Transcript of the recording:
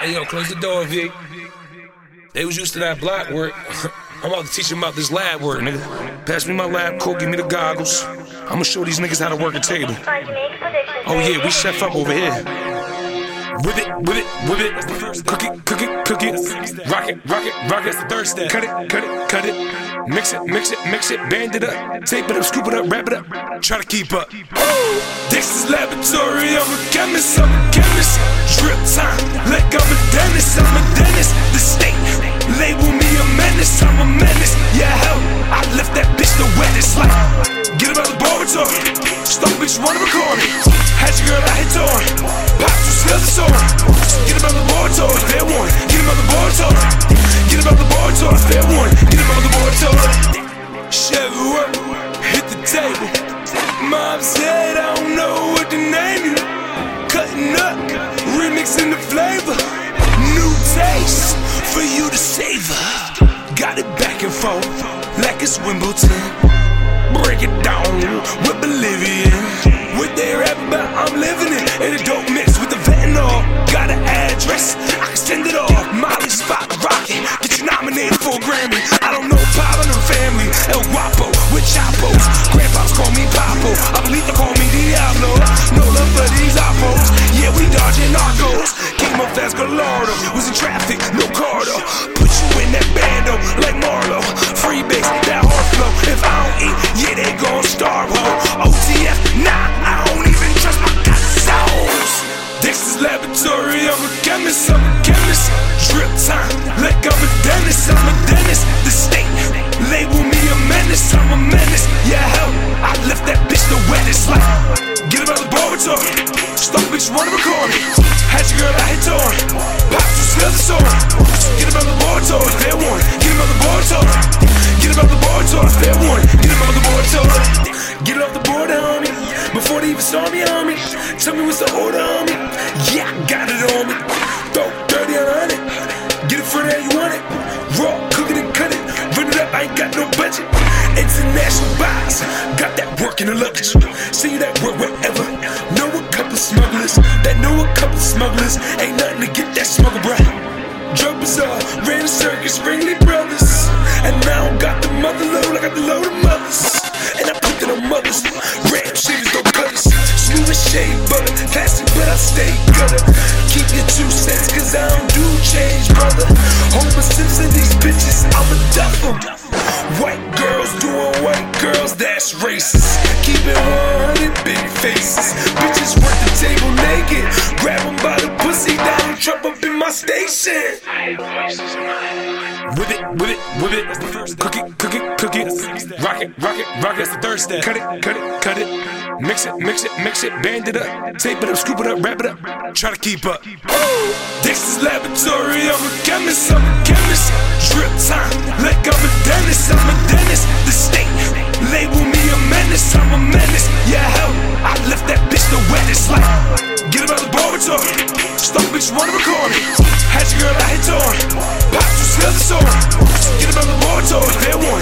Hey yo, close the door, Vic. They was used to that block work. I'm about to teach them about this lab work, nigga. Pass me my lab coat, give me the goggles. I'ma show these niggas how to work a table. Oh yeah, we chef up over here. Whip it, whip it, whip it. Cook it, cook it, cook it. Rock it, rock it, rock it. Third step. Cut it, cut it, cut it. Mix it, mix it, mix it. Band it up. Tape it up, scoop it up, wrap it up. Try to keep up. Dexter's laboratory. I'm a chemist, I'm a chemist. Drip time, like I'm a dentist, I'm a dentist. The state label me a menace, I'm a menace. Yeah, hell, I left that bitch the wettest. Like, get about the laboratory. Stop bitch, wanna record me. Had your girl, I hit torn. And sword. Get about the laboratory, fair one. Get about the laboratory. Get about the laboratory, fair one. Get about the laboratory. Chevy work, hit the table. Mom said I don't know what to name you. Cutting up, remixing the flavor. New taste for you to savor. Got it back and forth like it's Wimbledon. Break it down Bitch, wanna record me. Had your girl, I hit torn. Pop two skills and sword. Get about the laboratory, fair one. Get about the laboratory. Get about the laboratory, fair one. Get about the laboratory. Get it off the board, homie. Before they even saw me, homie. Tell me what's the order, homie. Yeah, got it on me. Throw 30 on it. Get it for there, you want it. Raw, cook it and cut it. Run it up, I ain't got no budget. International buys, got that work in the luggage. Ain't nothing to get that smuggle breath. Drug bazaar, ran a circus, Ringling Brothers. And now I got the mother load, I got the load of mothers. And I put it on mothers. Ram shivers, don't cut us. Smooth as shade butter, classy, but I stay gutter. Keep your two cents, cause I don't do change, brother. Homer Simpson, these bitches, I'ma duff. White girls doing white girls, that's racist. Whip it, whip it, whip it. Cook it, cook it, cook it. Rock it, rock it, rock it. That's the third step. Cut it, cut it, cut it. Mix it, mix it, mix it. Band it up. Tape it up, scoop it up, wrap it up. Try to keep up. Dexter's laboratory. I'm a chemist, I'm a chemist. Drip time, like I'm a dentist, I'm a dentist. The state label me a menace, I'm a menace. Yeah, hell, I left that bitch the wettest. Like, get about the laboratory. Stop bitch, wanna record me. Had your girl, I hit torn. Pop two skills and sword. Get about the one. Get about the laboratory. Get about